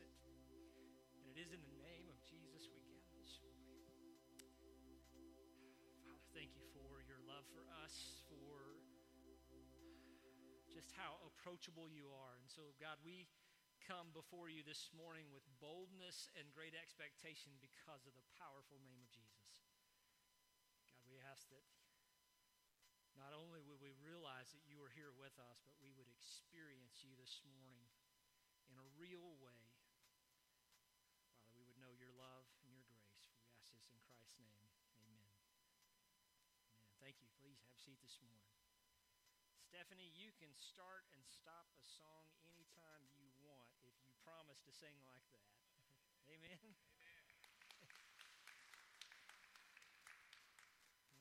it. And it is in the name of Jesus we gather this morning. Father, thank you for your love for us, for just how approachable you are. And so, God, we come before you this morning with boldness and great expectation because of the powerful name of Jesus. God, we ask that not only would we realize that you are here with us, but we would experience you this morning in a real way. Father, we would know your love and your grace. We ask this in Christ's name. Amen. Amen. Thank you. Please have a seat this morning. Stephanie, you can start and stop a song anytime you want if you promise to sing like that. Amen. Amen.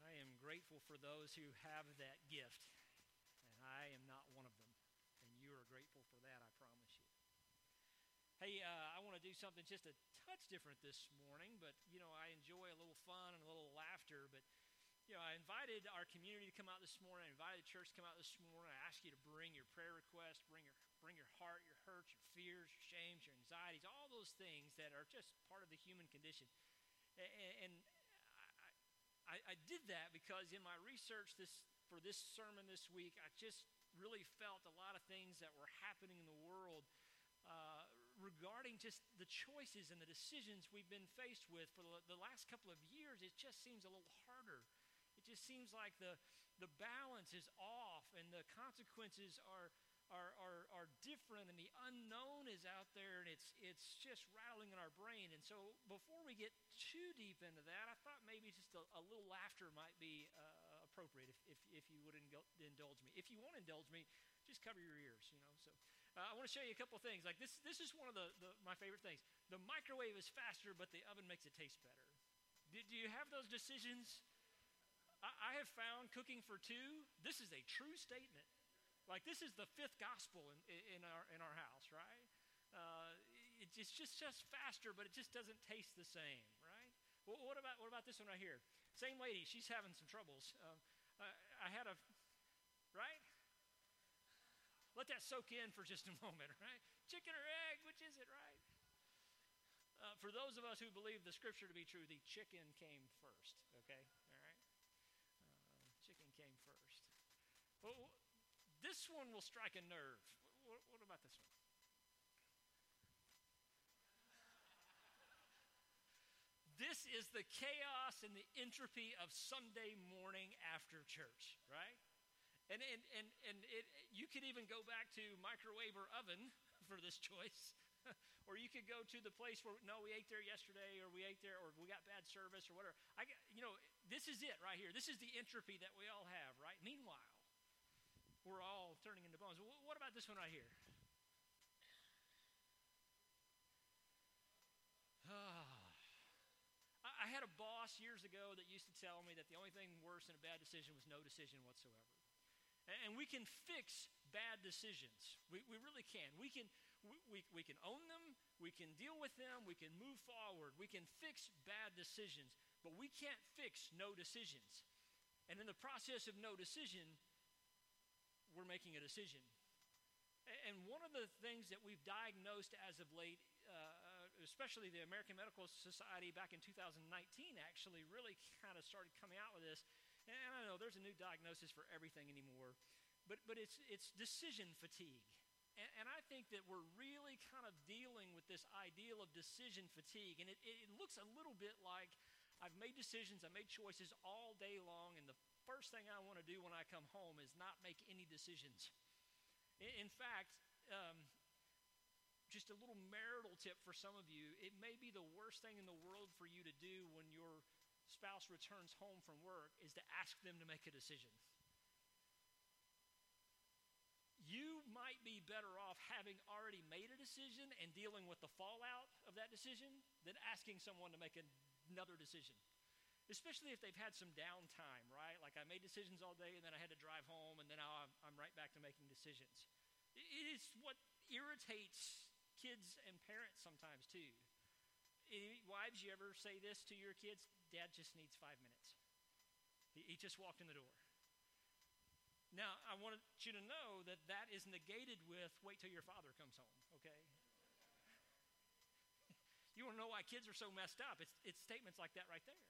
I am grateful for those who have that gift, and I am not one of them. And you are grateful for that, I promise you. Hey, uh, I want to do something just a touch different this morning, but you know, I enjoy a little fun and a little laughter. But you know, I invited our community to come out this morning. I invited the church to come out this morning. I ask you to bring your prayer requests, bring your bring your heart, your hurts, your fears, your shames, your anxieties, all those things that are just part of the human condition. And, and I, I, did that because in my research this for this sermon this week, I just really felt a lot of things that were happening in the world uh, regarding just the choices and the decisions we've been faced with for the, the last couple of years. It just seems a little harder just seems like the, the balance is off and the consequences are, are, are, are different and the unknown is out there and it's, it's just rattling in our brain. And so before we get too deep into that, I thought maybe just a, a little laughter might be uh, appropriate if, if, if you would indulge me. If you won't indulge me, just cover your ears, you know. So uh, I want to show you a couple things. Like this, this is one of the, the, my favorite things. The microwave is faster, but the oven makes it taste better. Do, do you have those decisions? I, I have found cooking for two, this is a true statement. Like this is the fifth gospel in, in, our, in our house, right? Uh, it, it's just, just faster, but it just doesn't taste the same, right? Well, what about, what about this one right here? Same lady, she's having some troubles. Um, I, I had a, right? Let that soak in for just a moment, right? Chicken or egg, which is it, right? Uh, for those of us who believe the scripture to be true, the chicken came first, okay? All right? Chicken came first. Well, this one will strike a nerve. What, what about this one? This is the chaos and the entropy of Sunday morning after church, right? And, and, and, and it, you could even go back to microwave or oven for this choice. or you could go to the place where no, we ate there yesterday, or we ate there, or we got bad service, or whatever. I, you know, this is it right here. This is the entropy that we all have, right? Meanwhile, we're all turning into bones. What about this one right here? Ah. I had a boss years ago that used to tell me that the only thing worse than a bad decision was no decision whatsoever. And we can fix bad decisions. We, we really can. We can, we, we can own them, we can deal with them, we can move forward, we can fix bad decisions, but we can't fix no decisions. And in the process of no decision, we're making a decision. And one of the things that we've diagnosed as of late, uh, especially the American Medical Society back in 2019, actually really kind of started coming out with this and I don't know there's a new diagnosis for everything anymore, but, but it's, it's decision fatigue. And, and, I think that we're really kind of dealing with this ideal of decision fatigue. And it, it looks a little bit like I've made decisions, I made choices all day long, and the first thing I want to do when I come home is not make any decisions. In, in fact, um, just a little marital tip for some of you it may be the worst thing in the world for you to do when you're spouse returns home from work is to ask them to make a decision. You might be better off having already made a decision and dealing with the fallout of that decision than asking someone to make another decision. Especially if they've had some downtime, right? Like I made decisions all day and then I had to drive home and then I'm, I'm right back to making decisions. It is what irritates kids and parents sometimes too. Wives, you ever say this to your kids? Dad just needs five minutes. He, he just walked in the door. Now, I want you to know that that is negated with wait till your father comes home, okay? Why kids are so messed up. It's, it's statements like that right there.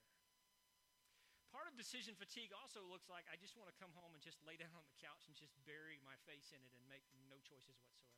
Part of decision fatigue also looks like I just want to come home and just lay down on the couch and just bury my face in it and make no choices whatsoever.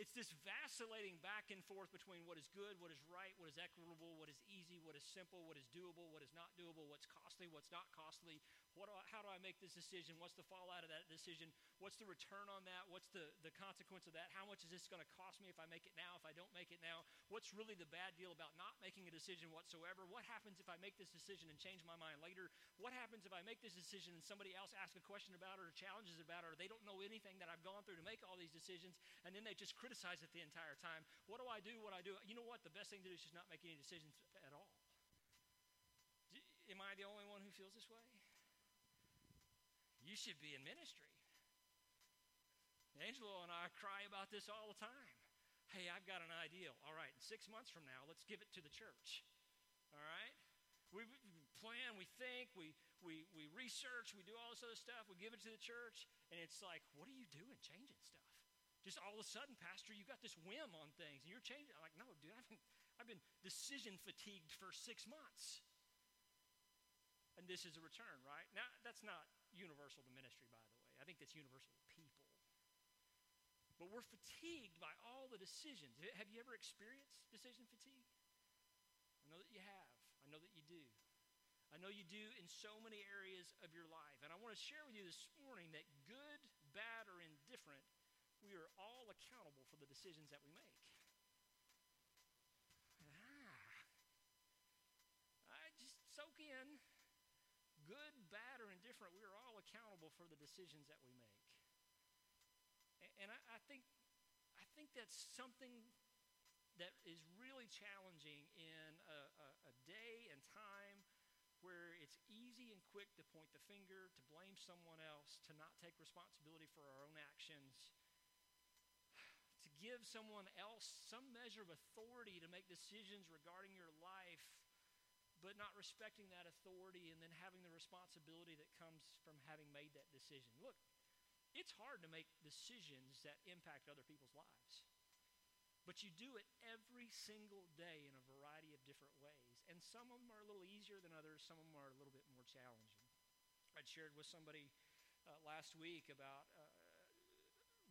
It's this vacillating back and forth between what is good, what is right, what is equitable, what is easy, what is simple, what is doable, what is not doable, what's costly, what's not costly. What do I, how do I make this decision? What's the fallout of that decision? What's the return on that? What's the, the consequence of that? How much is this going to cost me if I make it now, if I don't make it now? What's really the bad deal about not making a decision whatsoever? What happens if I make this decision and change my mind later? What happens if I make this decision and somebody else asks a question about it or challenges about it or they don't know anything that I've gone through to make all these decisions and then they just criticize it the entire time. What do I do? What do I do? You know what? The best thing to do is just not make any decisions at all. Am I the only one who feels this way? You should be in ministry. Angelo and I cry about this all the time. Hey, I've got an idea. All right, six months from now, let's give it to the church. All right? We plan, we think, we, we, we research, we do all this other stuff, we give it to the church, and it's like, what are you doing changing stuff? just all of a sudden, Pastor, you got this whim on things and you're changing. I'm like, no, dude, I've been, I've been decision fatigued for six months. And this is a return, right? Now, that's not universal to ministry, by the way. I think that's universal to people. But we're fatigued by all the decisions. Have you ever experienced decision fatigue? I know that you have. I know that you do. I know you do in so many areas of your life. And I want to share with you this morning that good, bad, or indifferent we are all accountable for the decisions that we make. Ah. I just soak in good, bad, or indifferent, we are all accountable for the decisions that we make. And I, I think I think that's something that is really challenging in a, a, a day and time where it's easy and quick to point the finger, to blame someone else, to not take responsibility for our own actions to give someone else some measure of authority to make decisions regarding your life, but not respecting that authority and then having the responsibility that comes from having made that decision. Look, it's hard to make decisions that impact other people's lives. But you do it every single day in a variety of different ways. And some of them are a little easier than others, some of them are a little bit more challenging. I shared with somebody uh, last week about uh,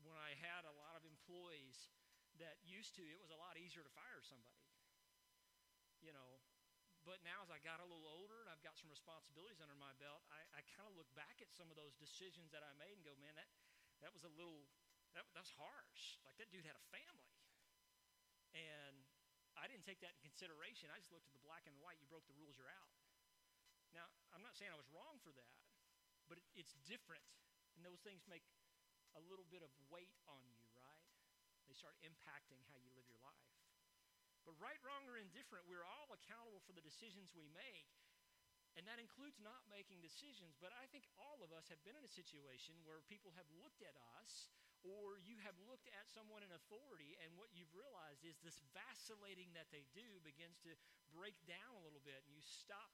when I had a lot of employees that used to, it was a lot easier to fire somebody. You know, but now as I got a little older and I've got some responsibilities under my belt, I, I kind of look back at some of those decisions that I made and go, man, that, that was a little, that, that's harsh. Like that dude had a family. And I didn't take that in consideration. I just looked at the black and the white. You broke the rules, you're out. Now, I'm not saying I was wrong for that, but it, it's different. And those things make a little bit of weight on you, right? They start impacting how you live your life. But right, wrong, or indifferent, we're all accountable for the decisions we make. And that includes not making decisions. But I think all of us have been in a situation where people have looked at us, or you have looked at someone in authority, and what you've realized is this vacillating that they do begins to break down a little bit, and you stop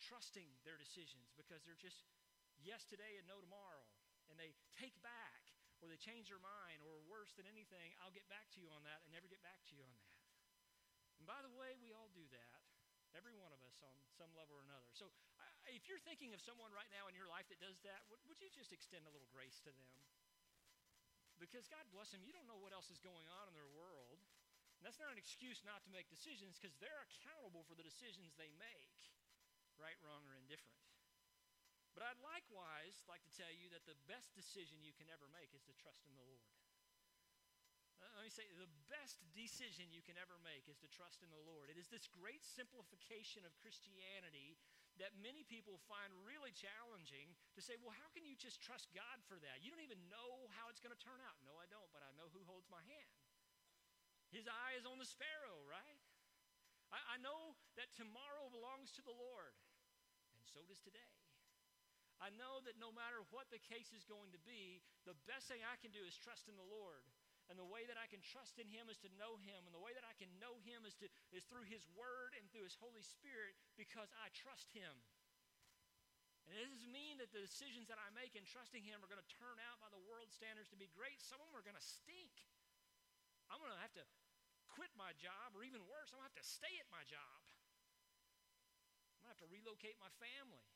trusting their decisions because they're just yes today and no tomorrow. And they take back or they change their mind, or worse than anything, I'll get back to you on that and never get back to you on that. By the way, we all do that. Every one of us on some level or another. So if you're thinking of someone right now in your life that does that, would, would you just extend a little grace to them? Because God bless them, you don't know what else is going on in their world. And that's not an excuse not to make decisions because they're accountable for the decisions they make, right, wrong, or indifferent. But I'd likewise like to tell you that the best decision you can ever make is to trust in the Lord. Uh, let me say, the best decision you can ever make is to trust in the Lord. It is this great simplification of Christianity that many people find really challenging to say, well, how can you just trust God for that? You don't even know how it's going to turn out. No, I don't, but I know who holds my hand. His eye is on the sparrow, right? I, I know that tomorrow belongs to the Lord, and so does today. I know that no matter what the case is going to be, the best thing I can do is trust in the Lord. And the way that I can trust in Him is to know Him. And the way that I can know Him is, to, is through His Word and through His Holy Spirit because I trust Him. And it doesn't mean that the decisions that I make in trusting Him are going to turn out by the world standards to be great. Some of them are going to stink. I'm going to have to quit my job, or even worse, I'm going to have to stay at my job. I'm going to have to relocate my family.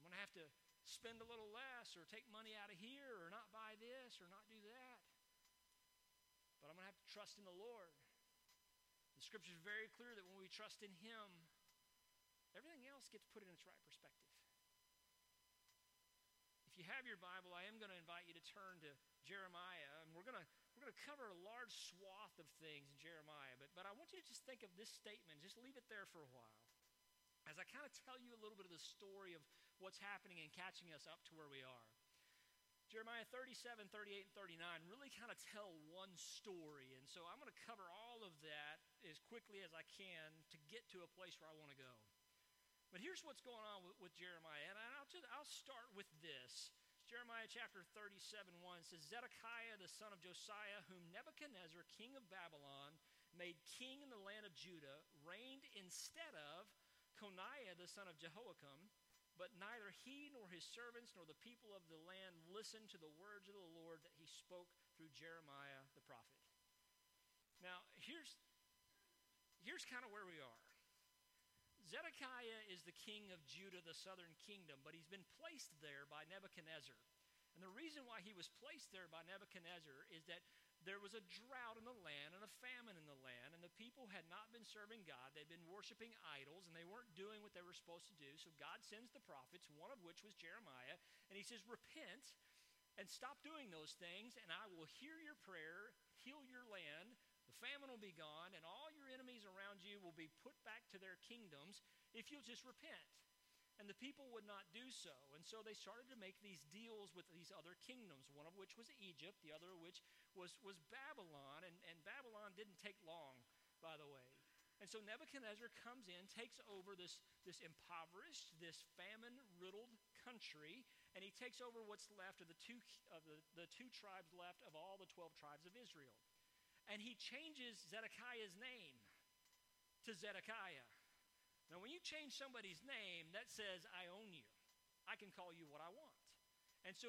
I'm going to have to spend a little less, or take money out of here, or not buy this, or not do that. But I'm going to have to trust in the Lord. The scripture is very clear that when we trust in Him, everything else gets put in its right perspective. If you have your Bible, I am going to invite you to turn to Jeremiah, and we're going to we're going to cover a large swath of things in Jeremiah. But but I want you to just think of this statement. Just leave it there for a while, as I kind of tell you a little bit of the story of what's happening and catching us up to where we are. Jeremiah 37, 38, and 39 really kind of tell one story. And so I'm going to cover all of that as quickly as I can to get to a place where I want to go. But here's what's going on with, with Jeremiah. And I'll, just, I'll start with this. Jeremiah chapter 37, 1 says, Zedekiah the son of Josiah, whom Nebuchadnezzar, king of Babylon, made king in the land of Judah, reigned instead of Coniah the son of Jehoiakim but neither he nor his servants nor the people of the land listened to the words of the Lord that he spoke through Jeremiah the prophet. Now, here's, here's kind of where we are. Zedekiah is the king of Judah, the southern kingdom, but he's been placed there by Nebuchadnezzar. And the reason why he was placed there by Nebuchadnezzar is that there was a drought in the land and a famine in the land, and the people had not been serving God. They'd been worshiping idols, and they weren't doing what they were supposed to do. So God sends the prophets, one of which was Jeremiah, and he says, Repent and stop doing those things, and I will hear your prayer, heal your land. The famine will be gone, and all your enemies around you will be put back to their kingdoms if you'll just repent. And the people would not do so. And so they started to make these deals with these other kingdoms, one of which was Egypt, the other of which was, was Babylon. And, and Babylon didn't take long, by the way. And so Nebuchadnezzar comes in, takes over this, this impoverished, this famine riddled country, and he takes over what's left of the two, of the, the two tribes left of all the 12 tribes of Israel. And he changes Zedekiah's name to Zedekiah. Now, when you change somebody's name, that says, I own you. I can call you what I want. And so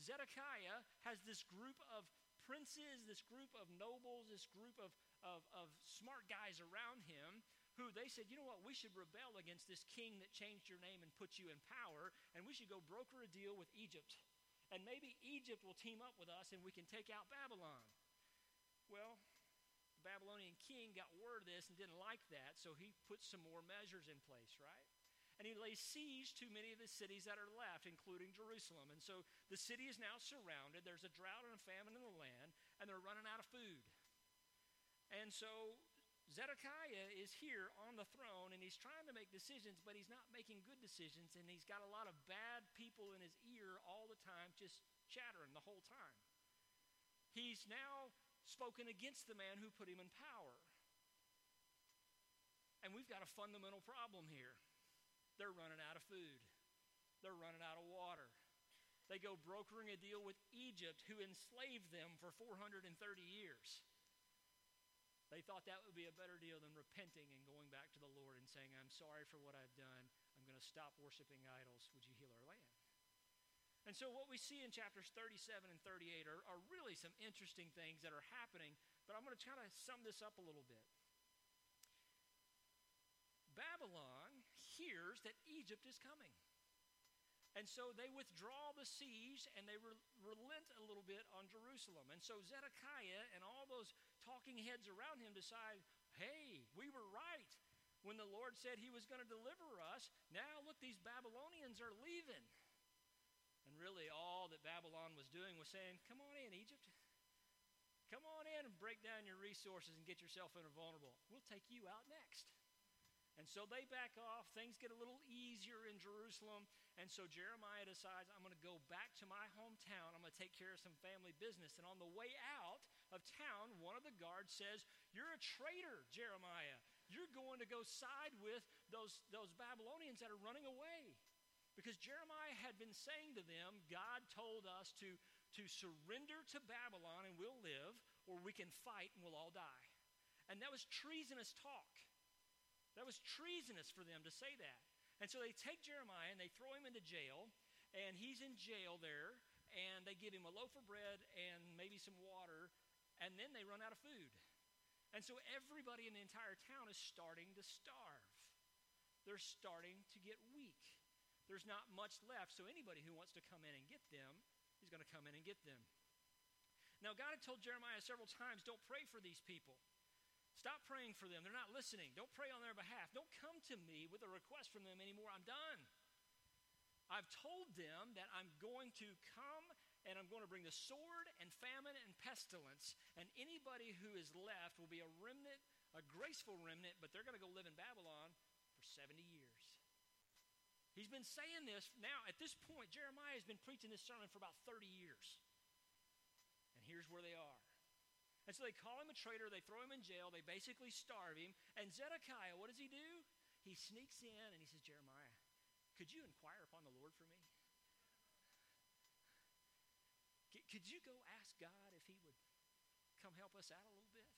Zedekiah has this group of princes, this group of nobles, this group of, of, of smart guys around him who they said, you know what, we should rebel against this king that changed your name and put you in power, and we should go broker a deal with Egypt. And maybe Egypt will team up with us and we can take out Babylon. Well, Babylonian king got word of this and didn't like that, so he put some more measures in place, right? And he lays siege to many of the cities that are left, including Jerusalem. And so the city is now surrounded. There's a drought and a famine in the land, and they're running out of food. And so Zedekiah is here on the throne, and he's trying to make decisions, but he's not making good decisions, and he's got a lot of bad people in his ear all the time, just chattering the whole time. He's now spoken against the man who put him in power. And we've got a fundamental problem here. They're running out of food, they're running out of water. They go brokering a deal with Egypt, who enslaved them for 430 years. They thought that would be a better deal than repenting and going back to the Lord and saying, I'm sorry for what I've done. I'm going to stop worshiping idols. Would you heal our land? And so, what we see in chapters 37 and 38 are, are really some interesting things that are happening, but I'm going to try to sum this up a little bit. Babylon hears that Egypt is coming. And so they withdraw the siege and they re- relent a little bit on Jerusalem. And so Zedekiah and all those talking heads around him decide hey, we were right when the Lord said he was going to deliver us. Now, look, these Babylonians are leaving. Really, all that Babylon was doing was saying, Come on in, Egypt. Come on in and break down your resources and get yourself vulnerable. We'll take you out next. And so they back off. Things get a little easier in Jerusalem. And so Jeremiah decides, I'm going to go back to my hometown. I'm going to take care of some family business. And on the way out of town, one of the guards says, You're a traitor, Jeremiah. You're going to go side with those, those Babylonians that are running away. Because Jeremiah had been saying to them, God told us to, to surrender to Babylon and we'll live, or we can fight and we'll all die. And that was treasonous talk. That was treasonous for them to say that. And so they take Jeremiah and they throw him into jail, and he's in jail there, and they give him a loaf of bread and maybe some water, and then they run out of food. And And so everybody in the entire town is starting to starve. They're starting to get weak. There's not much left, so anybody who wants to come in and get them is going to come in and get them. Now, God had told Jeremiah several times don't pray for these people. Stop praying for them. They're not listening. Don't pray on their behalf. Don't come to me with a request from them anymore. I'm done. I've told them that I'm going to come and I'm going to bring the sword and famine and pestilence, and anybody who is left will be a remnant, a graceful remnant, but they're going to go live in Babylon for 70 years. He's been saying this now, at this point, Jeremiah has been preaching this sermon for about 30 years. And here's where they are. And so they call him a traitor, they throw him in jail, they basically starve him. And Zedekiah, what does he do? He sneaks in and he says, Jeremiah, could you inquire upon the Lord for me? Could you go ask God if he would come help us out a little bit?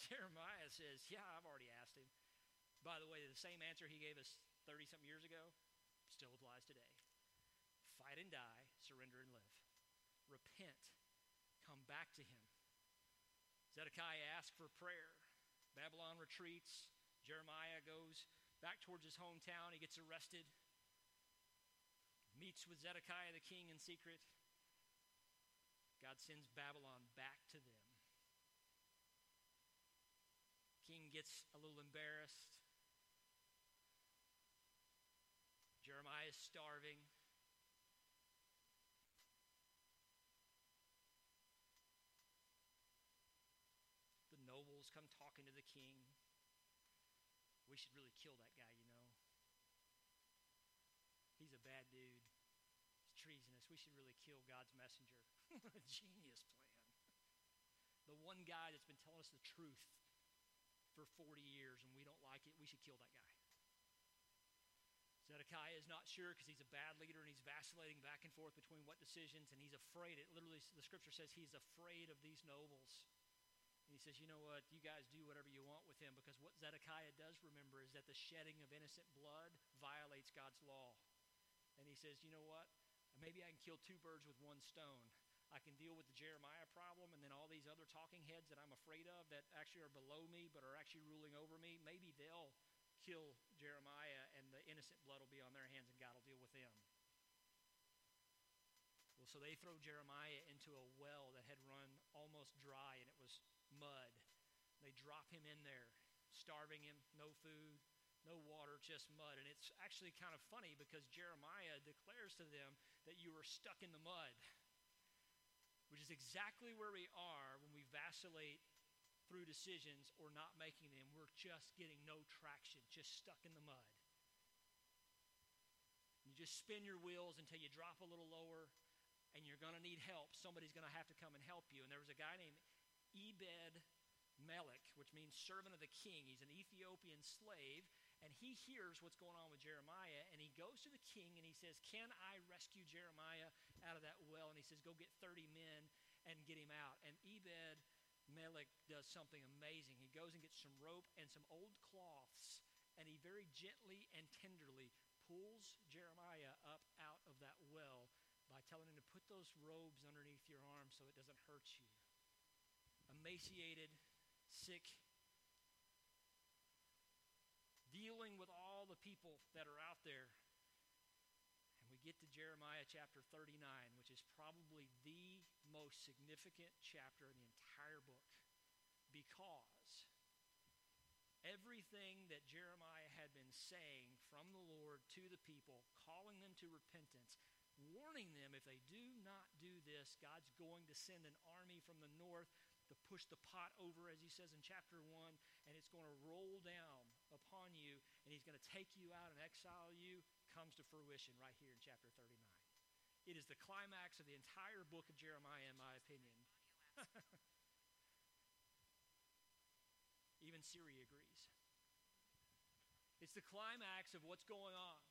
Jeremiah says, Yeah, I've already asked him. By the way, the same answer he gave us 30 something years ago still applies today. Fight and die, surrender and live. Repent come back to him. Zedekiah asks for prayer. Babylon retreats. Jeremiah goes back towards his hometown. He gets arrested. Meets with Zedekiah the king in secret. God sends Babylon back to them. King gets a little embarrassed. Jeremiah is starving. The nobles come talking to the king. We should really kill that guy, you know. He's a bad dude. He's treasonous. We should really kill God's messenger. genius plan. The one guy that's been telling us the truth for 40 years and we don't like it, we should kill that guy. Zedekiah is not sure because he's a bad leader and he's vacillating back and forth between what decisions and he's afraid. It literally, the scripture says he's afraid of these nobles. And he says, You know what? You guys do whatever you want with him because what Zedekiah does remember is that the shedding of innocent blood violates God's law. And he says, You know what? Maybe I can kill two birds with one stone. I can deal with the Jeremiah problem and then all these other talking heads that I'm afraid of that actually are below me but are actually ruling over me. Maybe they'll kill Jeremiah and the innocent blood will be on their hands and God will deal with them. Well, so they throw Jeremiah into a well that had run almost dry and it was mud. They drop him in there, starving him, no food, no water, just mud. And it's actually kind of funny because Jeremiah declares to them that you are stuck in the mud, which is exactly where we are when we vacillate through decisions or not making them. We're just getting no traction, just stuck in the mud. You just spin your wheels until you drop a little lower and you're going to need help. Somebody's going to have to come and help you. And there was a guy named Ebed Melech, which means servant of the king. He's an Ethiopian slave, and he hears what's going on with Jeremiah, and he goes to the king and he says, Can I rescue Jeremiah out of that well? And he says, Go get 30 men and get him out. And Ebed Melech does something amazing. He goes and gets some rope and some old cloths, and he very gently and tenderly pulls Jeremiah up out of that well by telling him to put those robes underneath your arms so it doesn't hurt you emaciated, sick, dealing with all the people that are out there. And we get to Jeremiah chapter 39, which is probably the most significant chapter in the entire book because everything that Jeremiah had been saying from the Lord to the people, calling them to repentance, warning them if they do not do this, God's going to send an army from the north to push the pot over, as he says in chapter 1, and it's going to roll down upon you, and he's going to take you out and exile you, comes to fruition right here in chapter 39. It is the climax of the entire book of Jeremiah, in my opinion. Even Siri agrees. It's the climax of what's going on.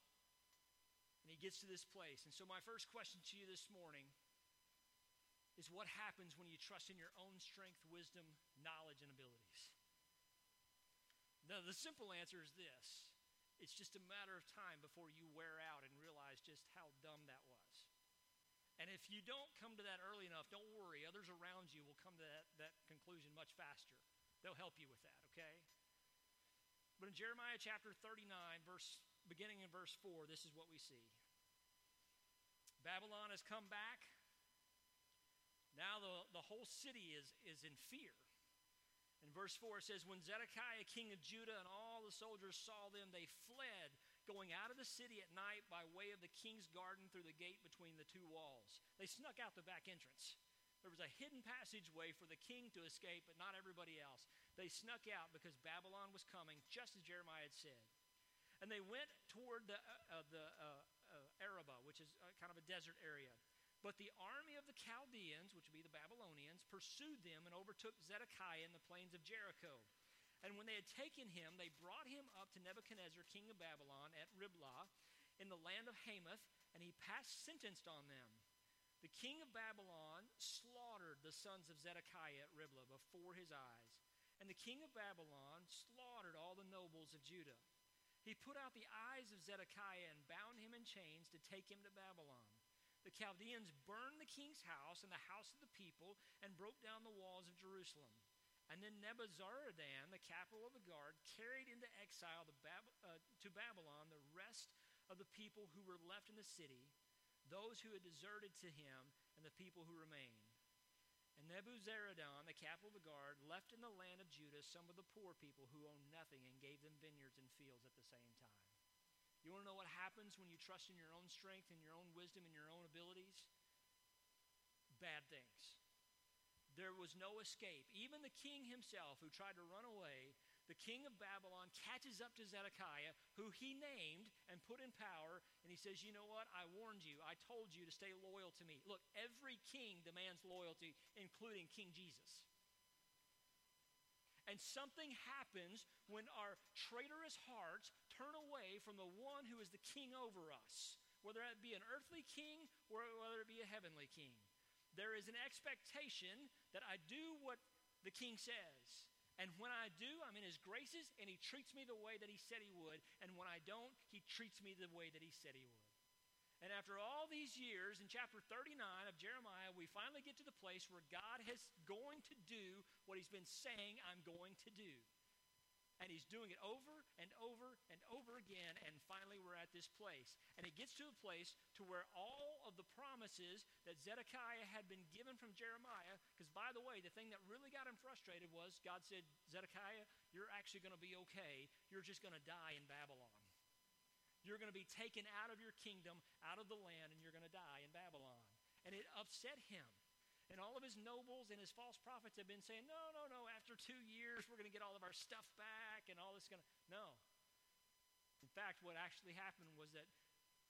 And he gets to this place. And so, my first question to you this morning is what happens when you trust in your own strength, wisdom, knowledge, and abilities. Now, the simple answer is this it's just a matter of time before you wear out and realize just how dumb that was. And if you don't come to that early enough, don't worry. Others around you will come to that, that conclusion much faster. They'll help you with that, okay? But in Jeremiah chapter 39, verse beginning in verse 4, this is what we see. Babylon has come back. Now the, the whole city is, is in fear. In verse 4, it says, When Zedekiah, king of Judah, and all the soldiers saw them, they fled, going out of the city at night by way of the king's garden through the gate between the two walls. They snuck out the back entrance. There was a hidden passageway for the king to escape, but not everybody else. They snuck out because Babylon was coming, just as Jeremiah had said. And they went toward the, uh, uh, the uh, uh Arabah, which is uh, kind of a desert area. But the army of the Chaldeans, which would be the Babylonians, pursued them and overtook Zedekiah in the plains of Jericho. And when they had taken him, they brought him up to Nebuchadnezzar, king of Babylon, at Riblah, in the land of Hamath, and he passed sentenced on them. The king of Babylon slaughtered the sons of Zedekiah at Riblah before his eyes. And the king of Babylon slaughtered all the nobles of Judah. He put out the eyes of Zedekiah and bound him in chains to take him to Babylon. The Chaldeans burned the king's house and the house of the people and broke down the walls of Jerusalem. And then Nebuzaradan, the capital of the guard, carried into exile Bab- uh, to Babylon the rest of the people who were left in the city, those who had deserted to him, and the people who remained. And Nebuzaradan, the capital of the guard, left in the land of Judah some of the poor people who owned nothing and gave them vineyards and fields at the same time. You want to know what happens when you trust in your own strength and your own wisdom and your own abilities? Bad things. There was no escape. Even the king himself, who tried to run away, the king of Babylon catches up to Zedekiah, who he named and put in power, and he says, You know what? I warned you. I told you to stay loyal to me. Look, every king demands loyalty, including King Jesus. And something happens when our traitorous hearts turn away from the one who is the king over us, whether it be an earthly king or whether it be a heavenly king. There is an expectation that I do what the king says. And when I do, I'm in his graces, and he treats me the way that he said he would. And when I don't, he treats me the way that he said he would. And after all these years, in chapter 39 of Jeremiah, we finally get to the place where God is going to do what he's been saying I'm going to do. And he's doing it over and over and over again. And finally, we're at this place. And it gets to a place to where all of the promises that Zedekiah had been given from Jeremiah, because by the way, the thing that really got him frustrated was God said, Zedekiah, you're actually going to be okay. You're just going to die in Babylon. You're going to be taken out of your kingdom, out of the land, and you're going to die in Babylon. And it upset him. And all of his nobles and his false prophets have been saying, no, no, no, after two years, we're going to get all of our stuff back and all this going to. No. In fact, what actually happened was that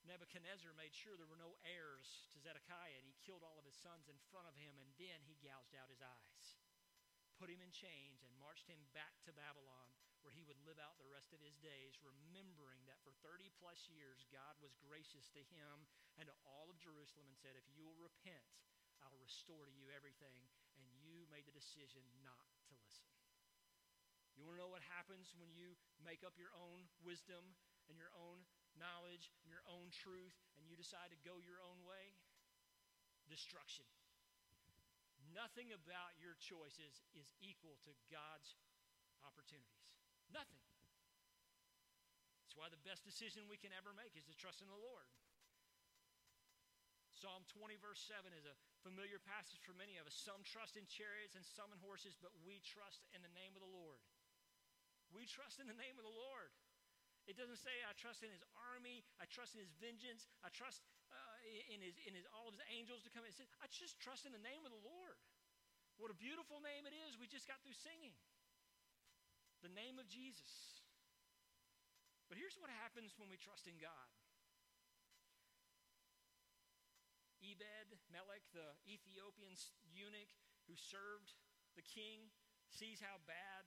Nebuchadnezzar made sure there were no heirs to Zedekiah, and he killed all of his sons in front of him, and then he gouged out his eyes, put him in chains, and marched him back to Babylon where he would live out the rest of his days, remembering that for 30 plus years God was gracious to him and to all of Jerusalem and said, If you will repent, I'll restore to you everything. And you made the decision not to listen. You want to know what happens when you make up your own wisdom and your own knowledge and your own truth and you decide to go your own way? Destruction. Nothing about your choices is equal to God's opportunities. Nothing. That's why the best decision we can ever make is to trust in the Lord. Psalm 20, verse 7 is a familiar passage for many of us. Some trust in chariots and some in horses, but we trust in the name of the Lord. We trust in the name of the Lord. It doesn't say I trust in his army, I trust in his vengeance, I trust uh, in, his, in his, all of his angels to come. It says, I just trust in the name of the Lord. What a beautiful name it is. We just got through singing the name of Jesus. But here's what happens when we trust in God. Ebed Melech, the Ethiopian eunuch who served the king, sees how bad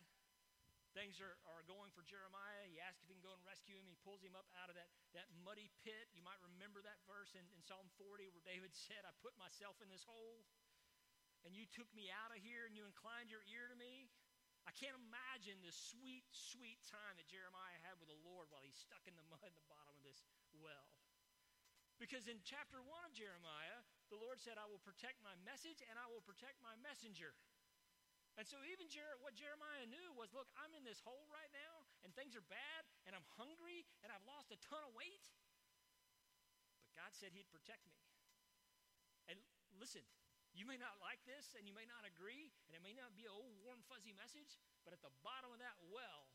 things are, are going for Jeremiah. He asks if he can go and rescue him. He pulls him up out of that, that muddy pit. You might remember that verse in, in Psalm 40 where David said, I put myself in this hole, and you took me out of here, and you inclined your ear to me. I can't imagine the sweet, sweet time that Jeremiah had with the Lord while he's stuck in the mud in the bottom of this well. Because in chapter 1 of Jeremiah, the Lord said, I will protect my message and I will protect my messenger. And so, even Jer- what Jeremiah knew was look, I'm in this hole right now, and things are bad, and I'm hungry, and I've lost a ton of weight. But God said He'd protect me. And listen, you may not like this, and you may not agree, and it may not be a old, warm, fuzzy message, but at the bottom of that well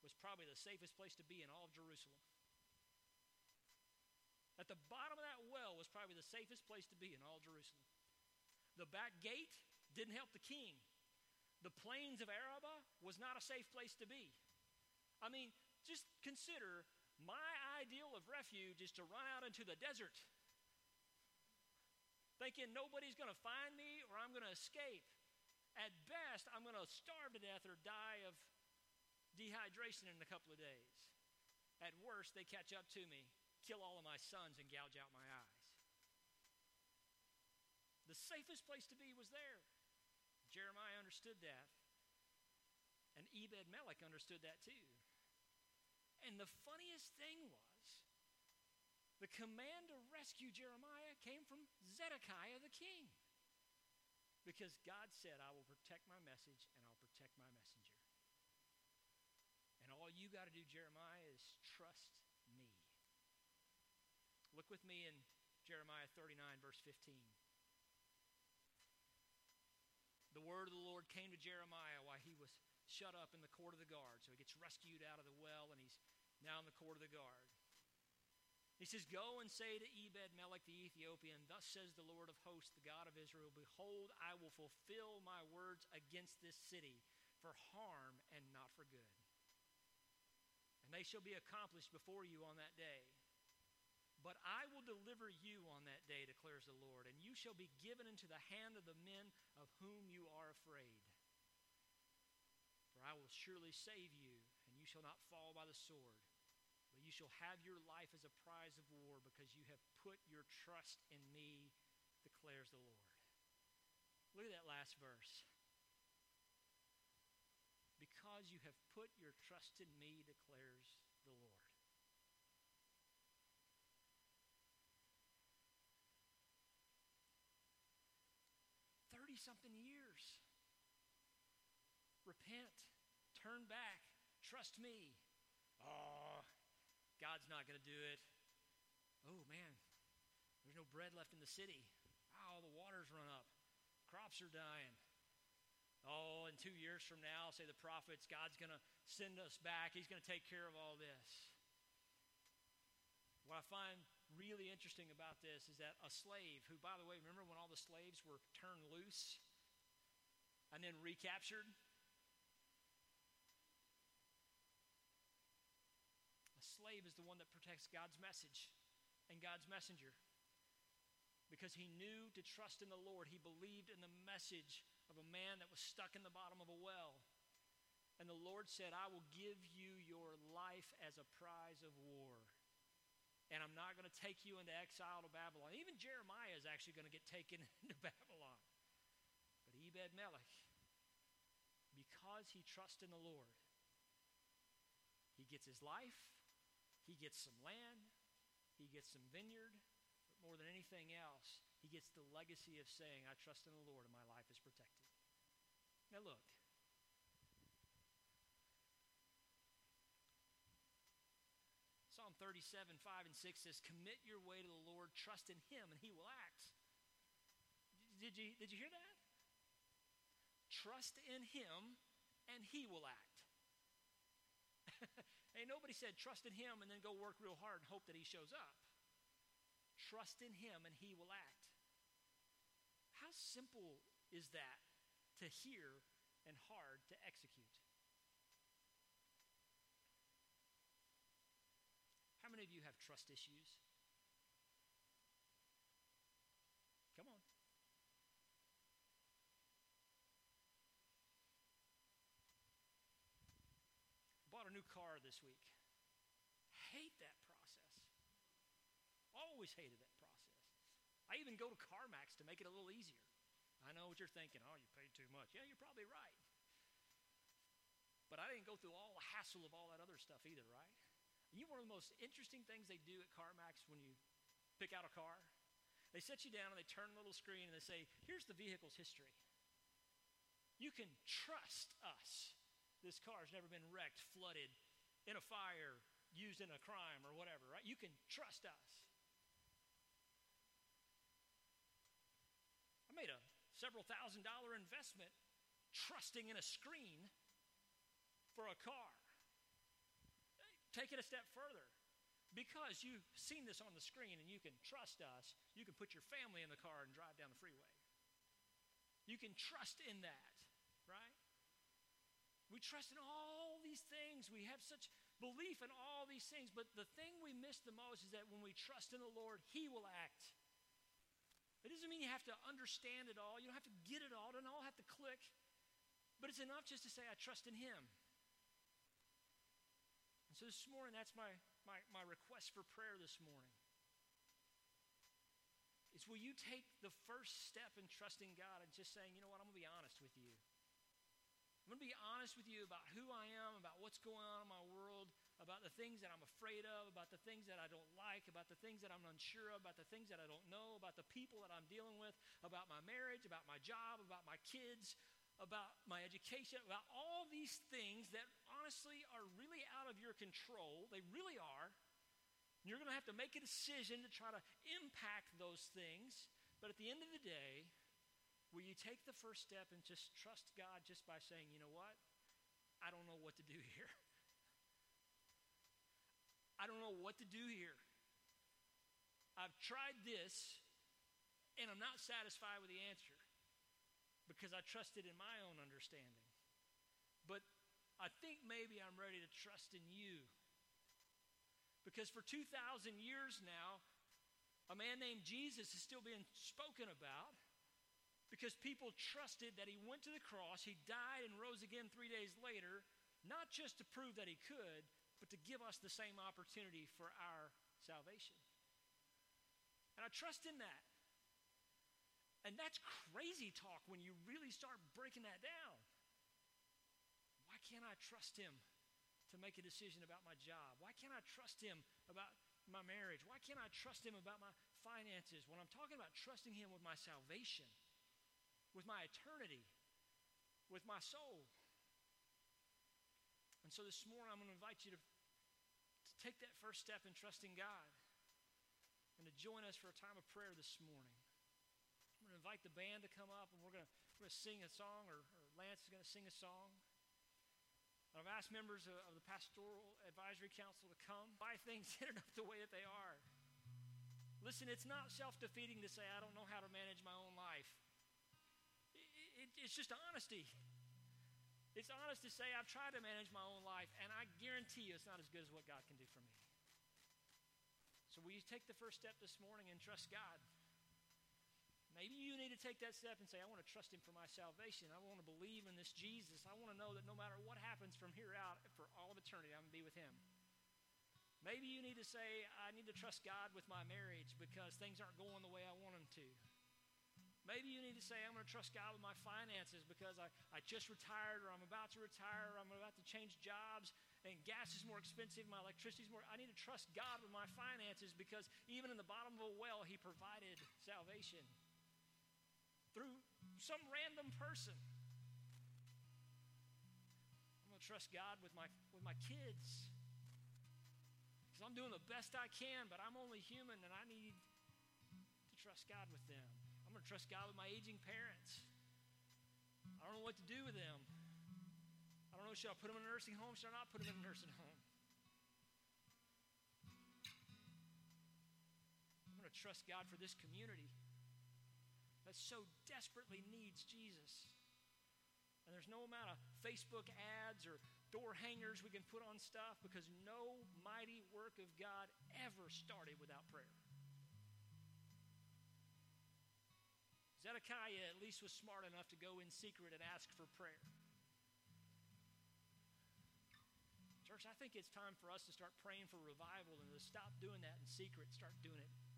was probably the safest place to be in all of Jerusalem. At the bottom of that well was probably the safest place to be in all Jerusalem. The back gate didn't help the king. The plains of Arabah was not a safe place to be. I mean, just consider my ideal of refuge is to run out into the desert, thinking nobody's going to find me or I'm going to escape. At best, I'm going to starve to death or die of dehydration in a couple of days. At worst, they catch up to me, kill all of my sons, and gouge out my eyes. The safest place to be was there. Jeremiah understood that. And Ebed Melech understood that too. And the funniest thing was, the command to rescue Jeremiah came from Zedekiah the king. Because God said, I will protect my message and I'll protect my messenger. And all you got to do, Jeremiah, is trust. Look with me in Jeremiah 39, verse 15. The word of the Lord came to Jeremiah while he was shut up in the court of the guard. So he gets rescued out of the well and he's now in the court of the guard. He says, Go and say to Ebed Melech the Ethiopian, Thus says the Lord of hosts, the God of Israel, Behold, I will fulfill my words against this city for harm and not for good. And they shall be accomplished before you on that day. But I will deliver you on that day, declares the Lord, and you shall be given into the hand of the men of whom you are afraid. For I will surely save you, and you shall not fall by the sword, but you shall have your life as a prize of war, because you have put your trust in me, declares the Lord. Look at that last verse. Because you have put your trust in me, declares the Lord. 30 something years. Repent, turn back, trust me. Oh, God's not going to do it. Oh, man, there's no bread left in the city. Oh, the water's run up. Crops are dying. Oh, in two years from now, say the prophets, God's going to send us back. He's going to take care of all this. What I find really interesting about this is that a slave, who, by the way, remember when all the slaves were turned loose and then recaptured? A slave is the one that protects God's message and God's messenger because he knew to trust in the Lord. He believed in the message of a man that was stuck in the bottom of a well. And the Lord said, I will give you your life as a prize of war and I'm not going to take you into exile to Babylon. Even Jeremiah is actually going to get taken into Babylon. But Ebed Melech, because he trusts in the Lord, he gets his life, he gets some land, he gets some vineyard, but more than anything else, he gets the legacy of saying, I trust in the Lord and my life is protected. Now, look, Psalm 37, 5 and 6 says, Commit your way to the Lord, trust in him, and he will act. Did you, did you hear that? Trust in him, and he will act. Ain't nobody said trust in him and then go work real hard and hope that he shows up. Trust in him and he will act. How simple is that to hear and hard to execute? many of you have trust issues? Come on. Bought a new car this week. Hate that process. Always hated that process. I even go to CarMax to make it a little easier. I know what you're thinking. Oh, you paid too much. Yeah, you're probably right. But I didn't go through all the hassle of all that other stuff either, right? You know one of the most interesting things they do at CarMax when you pick out a car? They set you down and they turn a little screen and they say, here's the vehicle's history. You can trust us. This car's never been wrecked, flooded, in a fire, used in a crime, or whatever, right? You can trust us. I made a several thousand dollar investment trusting in a screen for a car. Take it a step further. Because you've seen this on the screen and you can trust us, you can put your family in the car and drive down the freeway. You can trust in that, right? We trust in all these things. We have such belief in all these things. But the thing we miss the most is that when we trust in the Lord, He will act. It doesn't mean you have to understand it all. You don't have to get it all. It doesn't all have to click. But it's enough just to say, I trust in Him. So this morning, that's my, my, my request for prayer this morning. Is will you take the first step in trusting God and just saying, you know what, I'm going to be honest with you. I'm going to be honest with you about who I am, about what's going on in my world, about the things that I'm afraid of, about the things that I don't like, about the things that I'm unsure of, about the things that I don't know, about the people that I'm dealing with, about my marriage, about my job, about my kids, about my education, about all these things that honestly are really out of your control. They really are. You're going to have to make a decision to try to impact those things. But at the end of the day, will you take the first step and just trust God just by saying, you know what? I don't know what to do here. I don't know what to do here. I've tried this, and I'm not satisfied with the answer because I trusted in my own understanding. But I think maybe I'm ready to trust in you. Because for 2,000 years now, a man named Jesus is still being spoken about because people trusted that he went to the cross, he died and rose again three days later, not just to prove that he could, but to give us the same opportunity for our salvation. And I trust in that. And that's crazy talk when you really start breaking that down. Why can't I trust him to make a decision about my job? Why can't I trust him about my marriage? Why can't I trust him about my finances? When I'm talking about trusting him with my salvation, with my eternity, with my soul. And so this morning, I'm going to invite you to, to take that first step in trusting God and to join us for a time of prayer this morning going to invite the band to come up and we're going to, we're going to sing a song, or, or Lance is going to sing a song. I've asked members of, of the Pastoral Advisory Council to come. Why things ended up the way that they are. Listen, it's not self defeating to say, I don't know how to manage my own life. It, it, it's just honesty. It's honest to say, I've tried to manage my own life, and I guarantee you it's not as good as what God can do for me. So, will you take the first step this morning and trust God? Maybe you need to take that step and say, I want to trust Him for my salvation. I want to believe in this Jesus. I want to know that no matter what happens from here out, for all of eternity, I'm going to be with Him. Maybe you need to say, I need to trust God with my marriage because things aren't going the way I want them to. Maybe you need to say, I'm going to trust God with my finances because I, I just retired or I'm about to retire or I'm about to change jobs and gas is more expensive, my electricity is more. I need to trust God with my finances because even in the bottom of a well, He provided salvation through some random person. I'm going to trust God with my, with my kids. Because I'm doing the best I can, but I'm only human and I need to trust God with them. I'm going to trust God with my aging parents. I don't know what to do with them. I don't know, should I put them in a nursing home? Should I not put them in a nursing home? I'm going to trust God for this community that so desperately needs Jesus. And there's no amount of Facebook ads or door hangers we can put on stuff because no mighty work of God ever started without prayer. Zedekiah at least was smart enough to go in secret and ask for prayer. Church, I think it's time for us to start praying for revival and to stop doing that in secret, start doing it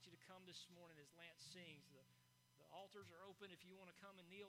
invite you to come this morning as Lance sings. The, the altars are open if you want to come and kneel.